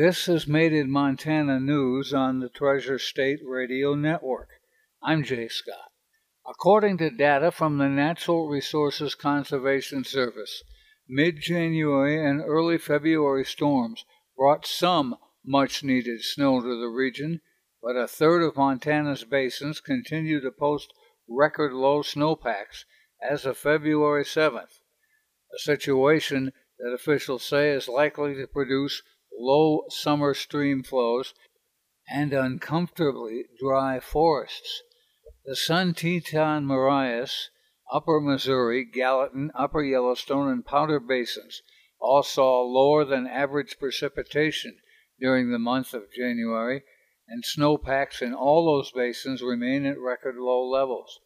This is Made in Montana News on the Treasure State Radio Network. I'm Jay Scott. According to data from the Natural Resources Conservation Service, mid January and early February storms brought some much needed snow to the region, but a third of Montana's basins continue to post record low snowpacks as of February 7th, a situation that officials say is likely to produce low summer stream flows and uncomfortably dry forests. The Sun Teton Marias, Upper Missouri, Gallatin, Upper Yellowstone, and Powder basins all saw lower than average precipitation during the month of January, and snowpacks in all those basins remain at record low levels.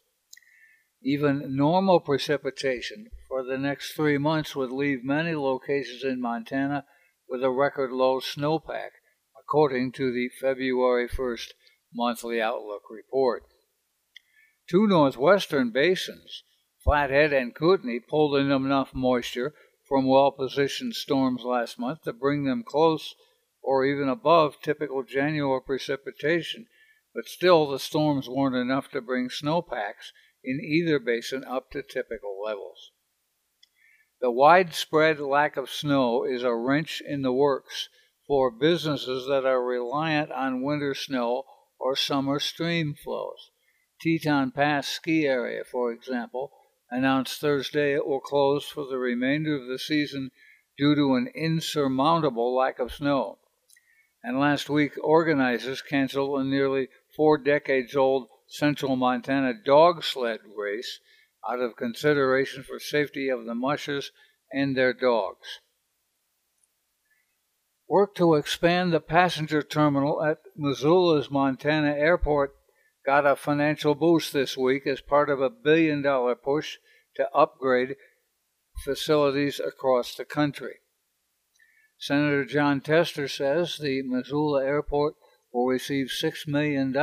Even normal precipitation for the next three months would leave many locations in Montana with a record low snowpack, according to the February 1st monthly outlook report. Two northwestern basins, Flathead and Kootenai, pulled in enough moisture from well positioned storms last month to bring them close or even above typical January precipitation, but still the storms weren't enough to bring snowpacks in either basin up to typical levels. The widespread lack of snow is a wrench in the works for businesses that are reliant on winter snow or summer stream flows. Teton Pass ski area, for example, announced Thursday it will close for the remainder of the season due to an insurmountable lack of snow. And last week, organizers canceled a nearly four decades old Central Montana dog sled race out of consideration for safety of the mushers and their dogs. Work to expand the passenger terminal at Missoula's Montana Airport got a financial boost this week as part of a billion dollar push to upgrade facilities across the country. Senator Jon Tester says the Missoula Airport will receive $6 million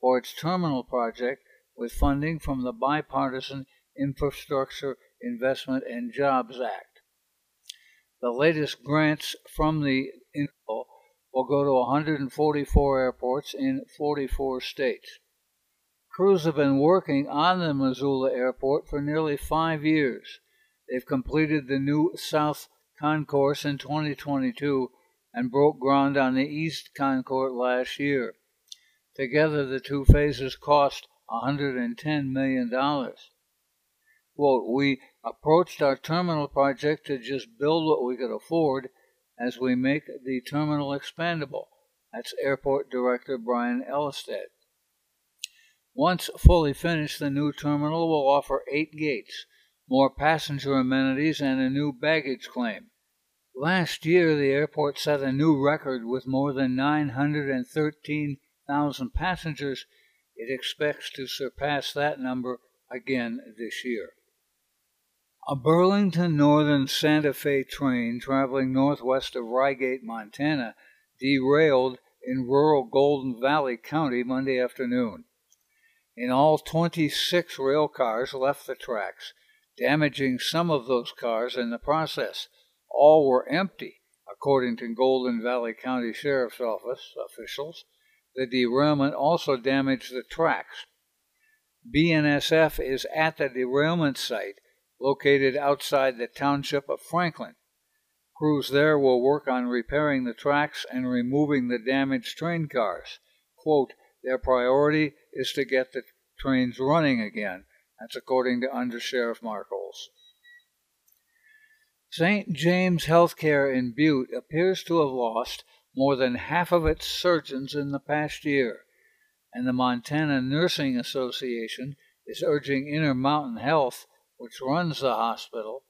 for its terminal project with funding from the bipartisan Infrastructure Investment and Jobs Act. The latest grants from the info will go to 144 airports in 44 states. Crews have been working on the Missoula airport for nearly five years. They've completed the new South Concourse in 2022 and broke ground on the East Concourse last year. Together, the two phases cost $110 million. Quote, we approached our terminal project to just build what we could afford as we make the terminal expandable. That's Airport Director Brian Ellestad. Once fully finished, the new terminal will offer eight gates, more passenger amenities, and a new baggage claim. Last year, the airport set a new record with more than 913 thousand passengers, it expects to surpass that number again this year. A Burlington Northern Santa Fe train traveling northwest of Ryegate, Montana, derailed in rural Golden Valley County Monday afternoon. In all, 26 rail cars left the tracks, damaging some of those cars in the process. All were empty, according to Golden Valley County Sheriff's Office officials. The derailment also damaged the tracks. BNSF is at the derailment site, located outside the township of Franklin. Crews there will work on repairing the tracks and removing the damaged train cars. Quote, their priority is to get the trains running again. That's according to Under Sheriff Markles. St. James Healthcare in Butte appears to have lost more than half of its surgeons in the past year, and the Montana Nursing Association is urging Intermountain Health, which runs the hospital,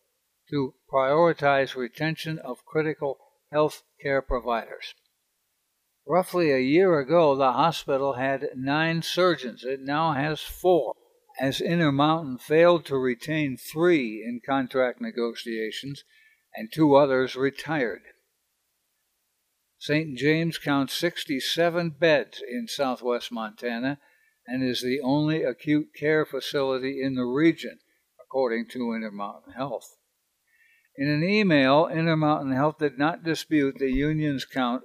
to prioritize retention of critical health care providers. Roughly a year ago, the hospital had nine surgeons. It now has four, as Intermountain failed to retain three in contract negotiations and two others retired. St. James counts 67 beds in southwest Montana and is the only acute care facility in the region, according to Intermountain Health. In an email, Intermountain Health did not dispute the union's count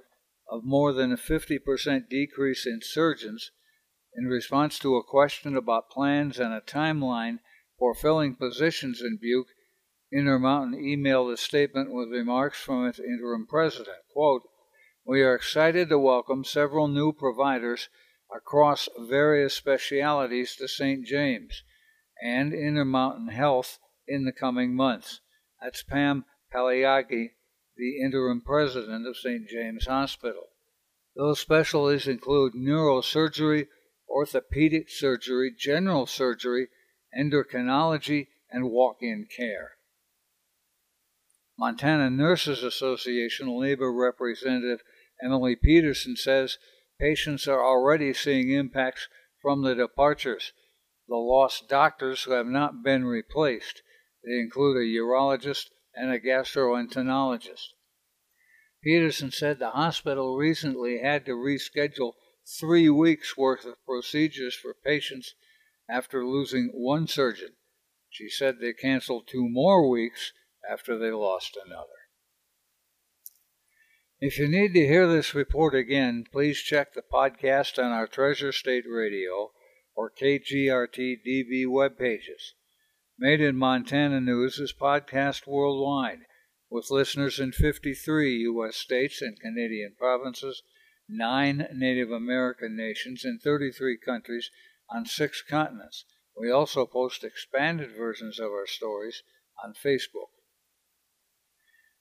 of more than a 50% decrease in surgeons in response to a question about plans and a timeline for filling positions in Butte. Intermountain emailed a statement with remarks from its interim president. Quote, We are excited to welcome several new providers across various specialities to St. James and Intermountain Health in the coming months. That's Pam Paliagi, the interim president of St. James Hospital. Those specialties include neurosurgery, orthopedic surgery, general surgery, endocrinology, and walk in care. Montana Nurses Association labor representative Emily Peterson says patients are already seeing impacts from the departures, the lost doctors who have not been replaced. They include a urologist and a gastroenterologist. Peterson said the hospital recently had to reschedule three weeks' worth of procedures for patients after losing one surgeon. She said they canceled two more weeks after they lost another. If you need to hear this report again, please check the podcast on our Treasure State Radio or KGRT DB web pages. Made in Montana News is podcast worldwide, with listeners in 53 U.S. states and Canadian provinces, nine Native American nations, and 33 countries on six continents. We also post expanded versions of our stories on Facebook.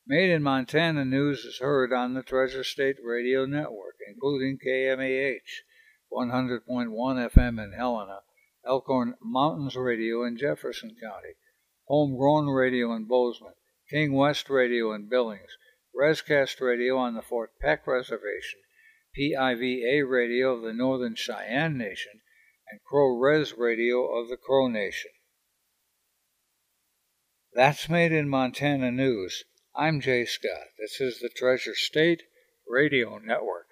Made in Montana News is heard on the Treasure State Radio Network, including KMAH 100.1 FM in Helena, Elkhorn Mountains Radio in Jefferson County, Homegrown Radio in Bozeman, King West Radio in Billings, Rescast Radio on the Fort Peck Reservation, PIVA Radio of the Northern Cheyenne Nation, and Crow Res Radio of the Crow Nation. That's Made in Montana News. I'm Jay Scott. This is the Treasure State Radio Network.